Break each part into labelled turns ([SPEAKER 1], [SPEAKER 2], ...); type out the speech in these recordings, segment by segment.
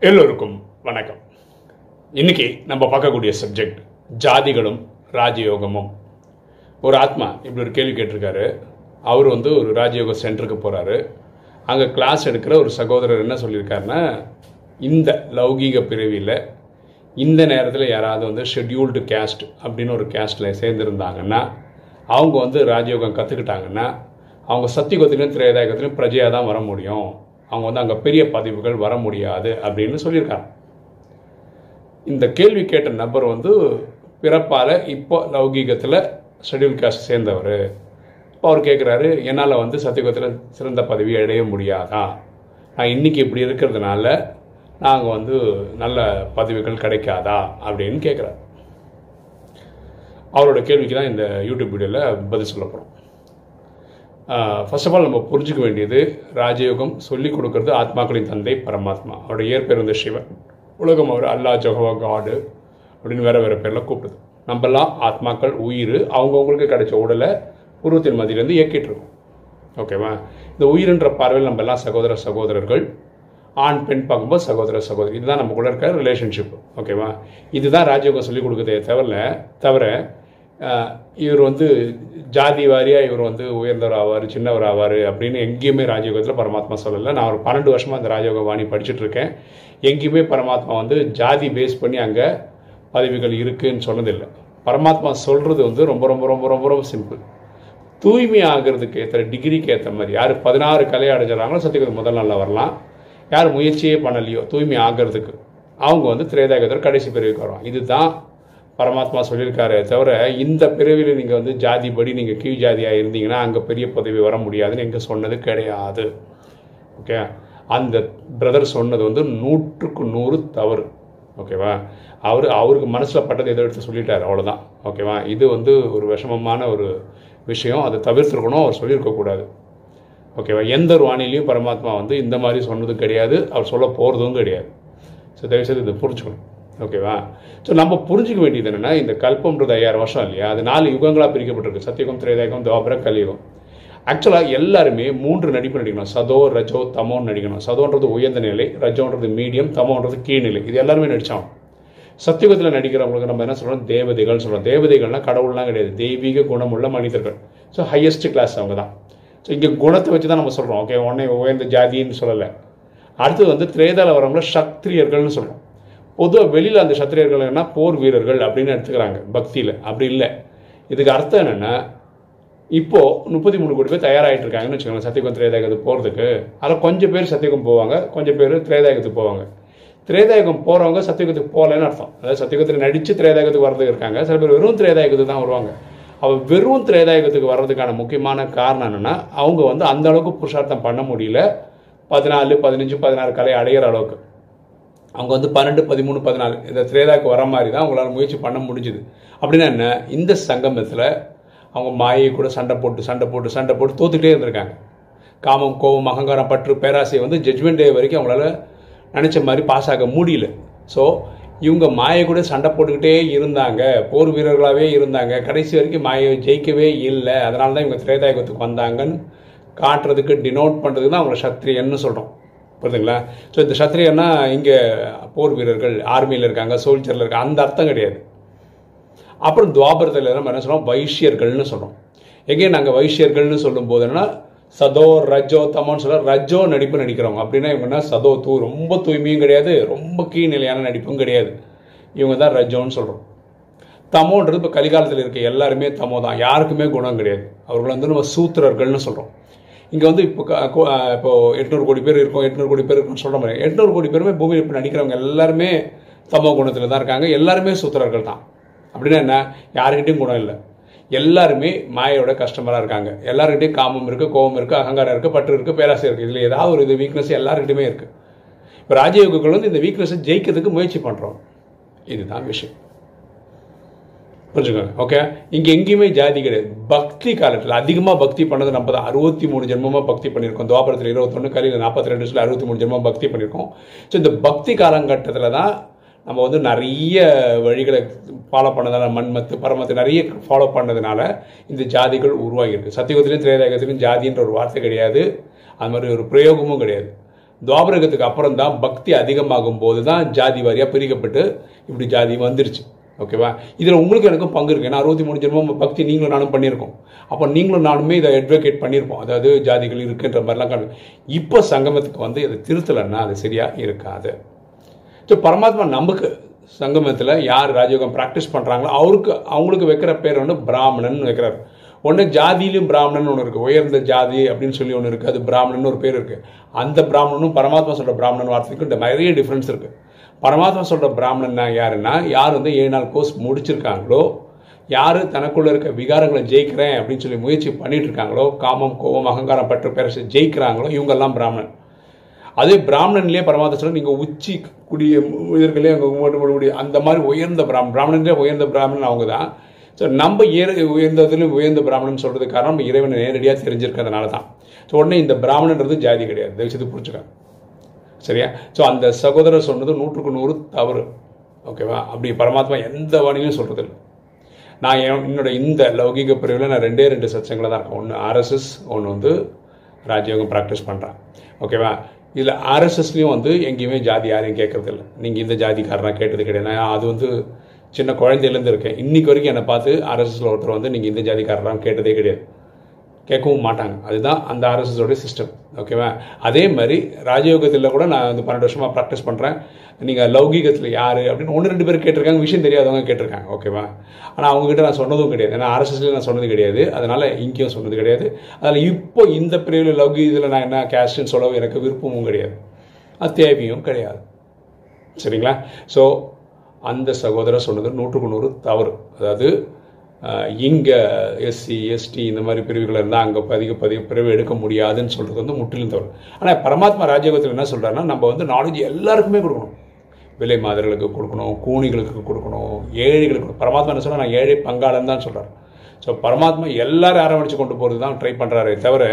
[SPEAKER 1] எல்லோருக்கும் வணக்கம். இன்னைக்கு நம்ம பார்க்கக்கூடிய சப்ஜெக்ட் ஜாதிகளும் ராஜயோகமும். ஒரு ஆத்மா இப்படி ஒரு கேள்வி கேட்டிருக்காரு. அவர் வந்து ஒரு ராஜயோக சென்டருக்கு போகிறாரு அங்கே கிளாஸ் எடுக்கிற ஒரு சகோதரர் என்ன சொல்லியிருக்காருன்னா இந்த லௌகீக பிறவியில் இந்த நேரத்தில் யாராவது வந்து ஷெட்யூல்டு கேஸ்ட் அப்படின்னு ஒரு கேஸ்ட்டில் சேர்ந்துருந்தாங்கன்னா அவங்க வந்து ராஜயோகம் கற்றுக்கிட்டாங்கன்னா அவங்க சத்தியுகத்திலையும் திரையதாயகத்திலையும் பிரஜையாக தான் வர முடியும். அவங்க வந்து அங்கே பெரிய பதிவுகள் வர முடியாது அப்படின்னு சொல்லியிருக்காங்க. இந்த கேள்வி கேட்ட நபர் வந்து பிறப்பால் இப்போ லௌகீகத்தில் ஷெடியூல் காஸ்ட் சேர்ந்தவர். இப்போ அவர் கேட்குறாரு என்னால் வந்து சத்தியுகத்தில் சிறந்த பதவி அடைய முடியாதா? நான் இன்றைக்கி இப்படி இருக்கிறதுனால நாங்கள் வந்து நல்ல பதவிகள் கிடைக்காதா? அப்படின்னு கேட்குறாரு அவரோட கேள்விக்கு தான் இந்த யூடியூப் வீடியோவில் பதில் சொல்ல போகிறோம் ஃபர்ஸ்ட் ஆஃப் ஆல் நம்ம புரிஞ்சுக்க வேண்டியது ராஜயோகம் சொல்லிக் கொடுக்கறது ஆத்மாக்களின் தந்தை பரமாத்மா. அவருடைய இயற்பெயர் வந்து சிவன். உலகம் அவர் அல்லா ஜஹவா காடு அப்படின்னு வேறு வேறு பேரில் கூப்பிடுது. நம்மலாம் ஆத்மாக்கள் உயிர் அவங்கவுங்களுக்கு கிடைச்ச உடலை உருவத்தின் மதியிலேருந்து இயக்கிட்டுருக்கோம். ஓகேவா இந்த உயிர்ன்ற பார்வையில் நம்ம எல்லாம் சகோதர சகோதரர்கள் ஆண் பெண் பார்க்கும்போது சகோதர சகோதரி. இதுதான் நமக்குள்ள இருக்க ரிலேஷன்ஷிப் ஓகேவா இதுதான் ராஜயோகம் சொல்லிக் கொடுக்குதே தவிர தவிர இவர் வந்து ஜாதி வாரியாக இவர் வந்து உயர்ந்தவர் ஆவார் சின்னவர் ஆவார் அப்படின்னு எங்கேயுமே ராஜயோகத்தில் பரமாத்மா சொல்லலை. நான் ஒரு பன்னெண்டு வருஷமாக அந்த ராஜயோக வாணி படிச்சுட்டு இருக்கேன். எங்கேயுமே பரமாத்மா வந்து ஜாதி பேஸ் பண்ணி அங்கே பதவிகள் இருக்குதுன்னு சொன்னதில்லை. பரமாத்மா சொல்கிறது வந்து ரொம்ப ரொம்ப ரொம்ப ரொம்ப ரொம்ப சிம்பிள் தூய்மை ஆகிறதுக்கு ஏற்ற டிகிரிக்கு ஏற்ற மாதிரி யார் பதினாறு கலை அடைஞ்சிடறாங்களோ சத்தியகுரு முதல் நாளில் வரலாம். யார் முயற்சியே பண்ணலையோ தூய்மை ஆகிறதுக்கு. அவங்க வந்து திரேதாயகத்தோட கடைசி பிரிவுக்கு வருவாங்க. இதுதான் பரமாத்மா சொல்லியிருக்காரு தவிர இந்த பிறவியில் நீங்கள் வந்து ஜாதி படி நீங்கள் கீழ் ஜாதியாக இருந்தீங்கன்னா அங்கே பெரிய பதவி வர முடியாதுன்னு எங்கே சொன்னது கிடையாது. ஓகே அந்த பிரதர் சொன்னது வந்து நூற்றுக்கு நூறு தவறு. ஓகேவா அவர் அவருக்கு மனசில் பட்டது எதோ எடுத்து சொல்லிட்டார் அவ்வளோதான் ஓகேவா இது வந்து ஒரு விஷமமான ஒரு விஷயம். அதை தவிர்த்துருக்கணும் அவர் சொல்லியிருக்கக்கூடாது ஓகேவா எந்த ஒரு வானிலையும் பரமாத்மா வந்து இந்த மாதிரி சொன்னதும் கிடையாது. அவர் சொல்ல போகிறதும் கிடையாது. ஸோ தயவுசெய்து இதை புரிஞ்சுக்கணும். ஓகேவா ஸோ நம்ம புரிஞ்சிக்க வேண்டியது என்னென்னா இந்த கல்பம்ன்றது ஐயாயிரம் வருஷம் இல்லையா? அது நாலு யுகங்களாக பிரிக்கப்பட்டிருக்கு. சத்தியகம் திரேதாயகம் துவாபரம் கலியுகம். ஆக்சுவலாக எல்லாருமே மூன்று நடிப்பு நடிக்கணும். சதோ ரஜோ தமோன்னு நடிக்கணும். சதோன்றது உயர்ந்த நிலை ரஜோன்றது மீடியம் தமோன்றது கீழ்நிலை. இது எல்லாருமே நடித்தோம் சத்தியுகத்தில் நடிக்கிறவங்களுக்கு நம்ம என்ன சொல்கிறோம் தேவதைகள் சொல்கிறோம் தேவதைகள்னால் கடவுள்லாம் கிடையாது. தெய்வீக குணமுள்ள மனிதர்கள். ஸோ ஹையஸ்ட் கிளாஸ் அவங்க தான். ஸோ இங்கே குணத்தை வச்சு தான் நம்ம சொல்கிறோம் ஓகே உடனே உயர்ந்த ஜாதின்னு சொல்லலை. அடுத்தது வந்து திரேதாவில் வரவங்கள சத்திரியர்கள்னு சொல்கிறோம் பொதுவாக வெளியில் அந்த சத்திரியர்கள் என்ன போர் வீரர்கள் அப்படின்னு எடுத்துக்கிறாங்க. பக்தியில். அப்படி இல்லை. இதுக்கு அர்த்தம் என்னென்னா இப்போது முப்பத்தி மூணு கோடி பேர் தயாராகிட்டு இருக்காங்கன்னு வச்சுக்கோங்களேன். சத்தியகம் திரேதாயகத்துக்கு போகிறதுக்கு அதில் கொஞ்சம் பேர் சத்தியகம் போவாங்க கொஞ்சம் பேர் திரேதாயகத்துக்கு போவாங்க. திரேதாயகம் போகிறவங்க சத்தியகத்துக்கு போகலன்னு அர்த்தம். அதாவது சத்தியகத்தில் நடித்து திரேதாயகத்துக்கு வர்றதுக்கு இருக்காங்க. சில பேர் வெறும் திரேதாயகத்துக்கு தான் வருவாங்க. அவள் வெறும் திரேதாயகத்துக்கு வர்றதுக்கான முக்கியமான காரணம் என்னென்னா அவங்க வந்து அந்த அளவுக்கு புருஷார்த்தம் பண்ண முடியல. பதினாலு பதினஞ்சு பதினாறு கலை அடையிற அளவுக்கு. அவங்க வந்து பன்னெண்டு பதிமூணு பதினாலு இந்த திரேதாக்கு வர மாதிரி தான் அவங்களால முயற்சி பண்ண முடிஞ்சுது. அப்படின்னா என்ன? இந்த சங்கமத்தில் அவங்க மாயை கூட சண்டை போட்டு சண்டை போட்டு சண்டை போட்டு தோத்துக்கிட்டே இருந்திருக்காங்க. காமம் கோபம் அகங்காரம் பற்று பேராசை வந்து ஜட்மெண்ட் டே வரைக்கும் அவங்களால நினச்ச மாதிரி பாஸ் ஆக முடியல. ஸோ இவங்க மாயை கூட சண்டை போட்டுக்கிட்டே இருந்தாங்க. போர் வீரர்களாகவே இருந்தாங்க. கடைசி வரைக்கும் மாயை ஜெயிக்கவே இல்லை. அதனால தான் இவங்க திரேதாயுகத்துக்கு வந்தாங்கன்னு காட்டுறதுக்கு டினோட் பண்ணுறதுக்கு தான் அவங்கள சத்திரியன்னு சொல்கிறோம் புரியுதுங்களா ஸோ இந்த சத்திரியன்னா இங்கே போர் வீரர்கள் ஆர்மியில் இருக்காங்க சோல்ஜரில் இருக்காங்க அந்த அர்த்தம் கிடையாது. அப்புறம் துவாபரத்தில் நம்ம என்ன சொல்கிறோம் வைஷ்யர்கள்னு சொல்கிறோம் எங்கே நாங்கள் வைஷ்யர்கள்னு சொல்லும்போது என்னன்னா சதோ ரஜோ தமோன்னு சொல்ல ரஜோ நடிப்பு நடிக்கிறவங்க. அப்படின்னா இவங்கன்னா சதோ தூ ரொம்ப தூய்மையும் கிடையாது ரொம்ப கீழ்நிலையான நடிப்பும் கிடையாது. இவங்க தான் ரஜோன்னு சொல்கிறோம் தமோன்றது இப்போ கலிகாலத்தில் இருக்க எல்லாருமே தமோ தான் யாருக்குமே குணம் கிடையாது. அவர்கள் வந்து நம்ம சூத்திரர்கள்னு சொல்கிறோம் இங்கே வந்து இப்போ இப்போ எட்நூறு கோடி பேர் இருக்கும் எட்நூறு கோடி பேர் இருக்கும்னு சொல்கிற மாதிரி. எட்நூறு கோடி பேருமே பூமியில் இப்போ நடிக்கிறவங்க எல்லாருமே தமோ குணத்தில் தான் இருக்காங்க. எல்லாருமே சூத்திரர்கள் தான். அப்படின்னா என்ன? யாருக்கிட்டையும் குணம் இல்லை. எல்லாருமே மாயோட கஸ்டமராக இருக்காங்க. எல்லாருக்கிட்டையும் காமம் இருக்குது கோபம் இருக்குது அகங்காரம் இருக்குது பற்று இருக்குது பேராசை இருக்குது இதில் ஏதாவது ஒரு இது வீக்னஸ் எல்லாருக்கிட்டையுமே இருக்குது இப்போ ராஜயோகங்கள் வந்து இந்த வீக்னஸை ஜெயிக்கிறதுக்கு முயற்சி பண்ணுறோம் இதுதான் விஷயம். புரிஞ்சுக்கோங்க ஓகே இங்கே எங்கேயுமே ஜாதி கிடையாது. பக்தி காலத்தில் அதிகமாக பக்தி பண்ணது நம்ம தான். அறுபத்தி மூணு ஜென்மமாக பக்தி பண்ணியிருக்கோம். துவாபரத்தில் இருபத்தொன்று கலியில் நாற்பத்தி ரெண்டு வருஷத்தில் அறுபத்தி மூணு ஜென்மம் பக்தி பண்ணியிருக்கோம். ஸோ இந்த பக்தி காலகட்டத்தில் தான் நம்ம வந்து நிறைய வழிகளை ஃபாலோ பண்ணதால மண்மத்து பரமத்து நிறைய ஃபாலோ பண்ணதுனால இந்த ஜாதிகள் உருவாகியிருக்கு. சத்தியுகத்திலையும் திரேதாயுகத்திலையும் ஜாதின்ற ஒரு வார்த்தை கிடையாது. அது மாதிரி ஒரு பிரயோகமும் கிடையாது. துவாபரகத்துக்கு அப்புறம் தான் பக்தி அதிகமாகும் போது தான் ஜாதி வாரியாக பிரிக்கப்பட்டு இப்படி ஜாதி வந்துருச்சு. ஓகேவா இதில் உங்களுக்கு எனக்கும் பங்கு இருக்குது ஏன்னா அறுபத்தி மூணு ஜென்மம் பக்தி நீங்களும் நானும் பண்ணியிருக்கோம். அப்போ நீங்களும் நானுமே இதை அட்வொகேட் பண்ணியிருப்போம். அதாவது ஜாதிகள் இருக்குன்ற மாதிரிலாம் காணு இப்போ சங்கமத்துக்கு வந்து இதை திருத்தலைன்னா அது சரியாக இருக்காது. ஸோ பரமாத்மா நமக்கு சங்கமத்தில் யார் ராஜயோகம் ப்ராக்டிஸ் பண்ணுறாங்களோ அவருக்கு அவங்களுக்கு வைக்கிற பேர் வந்து பிராமணன் வைக்கிறார். ஒன்று ஜாதியிலும் பிராமணன் ஒன்று இருக்குது உயர்ந்த ஜாதி அப்படின்னு சொல்லி ஒன்று இருக்குது அது பிராமணன் ஒரு பேர் இருக்குது அந்த பிராமணனும் பரமாத்மா சொல்கிற பிராமணன் வார்த்தைக்கும் நிறைய டிஃப்ரென்ஸ் இருக்குது பரமாத்மா சொல்கிற பிராமணன்னா யாருன்னா யார் வந்து ஏழு நாள் கோர்ஸ் முடிச்சிருக்காங்களோ யார் தனக்குள்ளே இருக்க விகாரங்களை ஜெயிக்கிறேன் அப்படின்னு சொல்லி முயற்சி பண்ணிட்டு இருக்காங்களோ காமம் கோபம் அகங்காரம் பற்ற பேரசு ஜெயிக்கிறாங்களோ இவங்கெல்லாம் பிராமணன். அதே பிராமணன்லேயே பரமாத்மா சொல்ல நீங்கள் உச்சி குடிய இதர்களே அங்கே முடிய அந்த மாதிரி உயர்ந்த பிராமணன் பிராமணன்லேயே உயர்ந்த பிராமணன் அவங்க தான் ஸோ நம்ம ஏற உயர்ந்ததுலையும் உயர்ந்த பிராமணன் சொல்கிறது காரணம் நம்ம இறைவனை நேரடியாக தெரிஞ்சிருக்கிறதுனால தான் ஸோ உடனே இந்த பிராமணன்றது ஜாதி கிடையாது. தயவுசெய்து புரிஞ்சுக்க சரியா? ஸோ அந்த சகோதரர் சொன்னது நூற்றுக்கு நூறு தவறு. ஓகேவா? அப்படி பரமாத்மா எந்த வாணிலையும் சொல்கிறது இல்லை நான் என் என்னோட இந்த லௌகிக பிரிவில் நான் ரெண்டே ரெண்டு சச்சங்களை தான் இருக்கேன். ஒன்று ஆர்எஸ்எஸ் ஒன்று வந்து ராஜயோகம் ப்ராக்டிஸ் பண்ணுறேன் ஓகேவா? இதில் ஆர்எஸ்எஸ்லேயும் வந்து எங்கேயுமே ஜாதி யாரையும் கேட்கறது இல்லை நீங்கள் இந்த ஜாதிக்காரனாக கேட்டது கிடையாது. நான் அது வந்து சின்ன குழந்தையிலேருந்து இருக்கேன். இன்றைக்கி வரைக்கும் என்னை பார்த்து ஆர்எஸ்எஸில் ஒருத்தர் வந்து நீங்கள் இந்த ஜாதிக்காரராக கேட்டதே கிடையாது. கேட்கவும் மாட்டாங்க. அதுதான் அந்த ஆர்எஸ்எஸோடைய சிஸ்டம் ஓகேவா அதே மாதிரி ராஜயோகத்தில் கூட நான் வந்து பன்னெண்டு வருஷமாக ப்ராக்டிஸ் பண்ணுறேன் நீங்கள் லௌகீகத்தில் யார் அப்படின்னு ஒன்று ரெண்டு பேர் கேட்டிருக்காங்க விஷயம் தெரியாதவங்க கேட்டிருக்காங்க. ஓகேவா ஆனால் அவங்ககிட்ட நான் சொன்னதும் கிடையாது. ஏன்னா ஆர்எஸ்எஸ்ல நான் சொன்னது கிடையாது. அதனால் இங்கேயும் சொன்னது கிடையாது. அதில் இப்போ இந்த பிரிவில் லௌகீகத்தில் நான் என்ன கேஸ்ட்னு சொல்லவும் எனக்கு விருப்பமும் கிடையாது. அது தேவையும் கிடையாது. சரிங்களா? ஸோ அந்த சகோதரர் சொன்னது நூற்றுக்கு நூறு தவறு. அதாவது இங்கே எஸ்சி எஸ்டி இந்த மாதிரி பிரிவுகள் இருந்தால் அங்கே பதிக பதிக பிரிவு எடுக்க முடியாதுன்னு சொல்கிறது வந்து முற்றிலும் தவறு. ஆனால் பரமாத்மா ராஜயோகத்தில் என்ன சொல்கிறாருன்னா நம்ம வந்து நாலேஜ் எல்லாருக்குமே கொடுக்கணும். விலை மாதர்களுக்கு கொடுக்கணும் கூணிகளுக்கு கொடுக்கணும் ஏழைகளுக்கு பரமாத்மா என்ன சொல்கிறார் நான் ஏழை பங்காளன் தான் சொல்கிறார் ஸோ பரமாத்மா எல்லாரும் அரவணைச்சு கொண்டு போகிறது தான் ட்ரை பண்ணுறாரே தவிர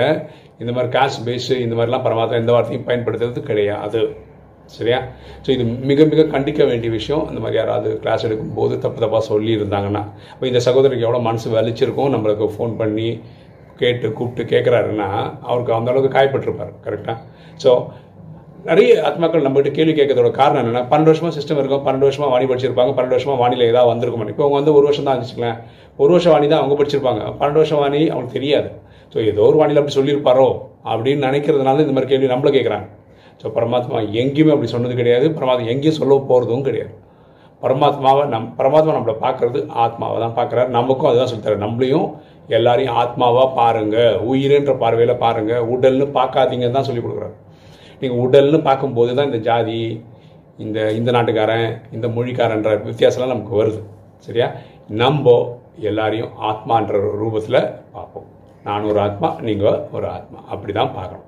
[SPEAKER 1] இந்த மாதிரி காஸ்ட் பேஸு இந்த மாதிரிலாம் பரமாத்மா எந்த வார்த்தையும் பயன்படுத்துறது கிடையாது. சரியா? ஸோ இது மிக மிக கண்டிக்க வேண்டிய விஷயம். அந்த மாதிரி யாராவது கிளாஸ் எடுக்கும்போது தப்பு தப்பாக சொல்லியிருந்தாங்கன்னா இப்போ இந்த சகோதரிக்கு எவ்வளோ மனசு வலிச்சிருக்கும் நம்மளுக்கு ஃபோன் பண்ணி கேட்டு கூப்பிட்டு கேட்குறாருன்னா அவருக்கு அந்த அளவுக்கு காயப்பட்டிருப்பார். கரெக்டாக ஸோ நிறைய ஆத்மாக்கள் நம்மகிட்ட கேள்வி கேட்கறதோட காரணம் என்னன்னா பன்னெண்டு வருஷமாக சிஸ்டம் இருக்கும். பன்னெண்டு வருஷமாக வாணி படிச்சிருப்பாங்க. பன்னெண்டு வருஷமா வானிலை ஏதாவது வந்திருக்கும். இப்போ அவங்க வந்து ஒரு வருஷம் தான் இருந்துச்சுங்களேன் ஒரு வருஷம் வாணி தான் அவங்க படிச்சிருப்பாங்க. பன்னெண்டு வருஷம் வாணி அவங்களுக்கு தெரியாது. ஸோ ஏதோ ஒரு வானிலை அப்படி சொல்லியிருப்பாரோ அப்படின்னு நினைக்கிறதுனால இந்த மாதிரி கேள்வி நம்மளை கேட்குறாங்க ஸோ பரமாத்மா எங்கேயுமே அப்படி சொன்னது கிடையாது. பரமாத்மா எங்கேயும் சொல்ல போகிறதும் கிடையாது. பரமாத்மாவை நம் பரமாத்மா நம்மளை பார்க்குறது ஆத்மாவை தான் பார்க்குறாரு. நமக்கும் அதுதான் சொல்லித்தராரு நம்மளையும் எல்லாரையும் ஆத்மாவாக பாருங்கள் உயிருன்ற பார்வையில் பாருங்கள் உடல்னு பார்க்காதீங்கன்னு தான் சொல்லி கொடுக்குறாரு. நீங்கள் உடல்னு பார்க்கும்போது தான் இந்த ஜாதி இந்த இந்த நாட்டுக்காரன் இந்த மொழிக்காரன்ற வித்தியாசம்லாம் நமக்கு வருது. சரியா? நம்ம எல்லாரையும் ஆத்மான்ற ரூபத்தில் பார்ப்போம். நான் ஒரு ஆத்மா நீங்கள் ஒரு ஆத்மா. அப்படி தான் பார்க்கணும்.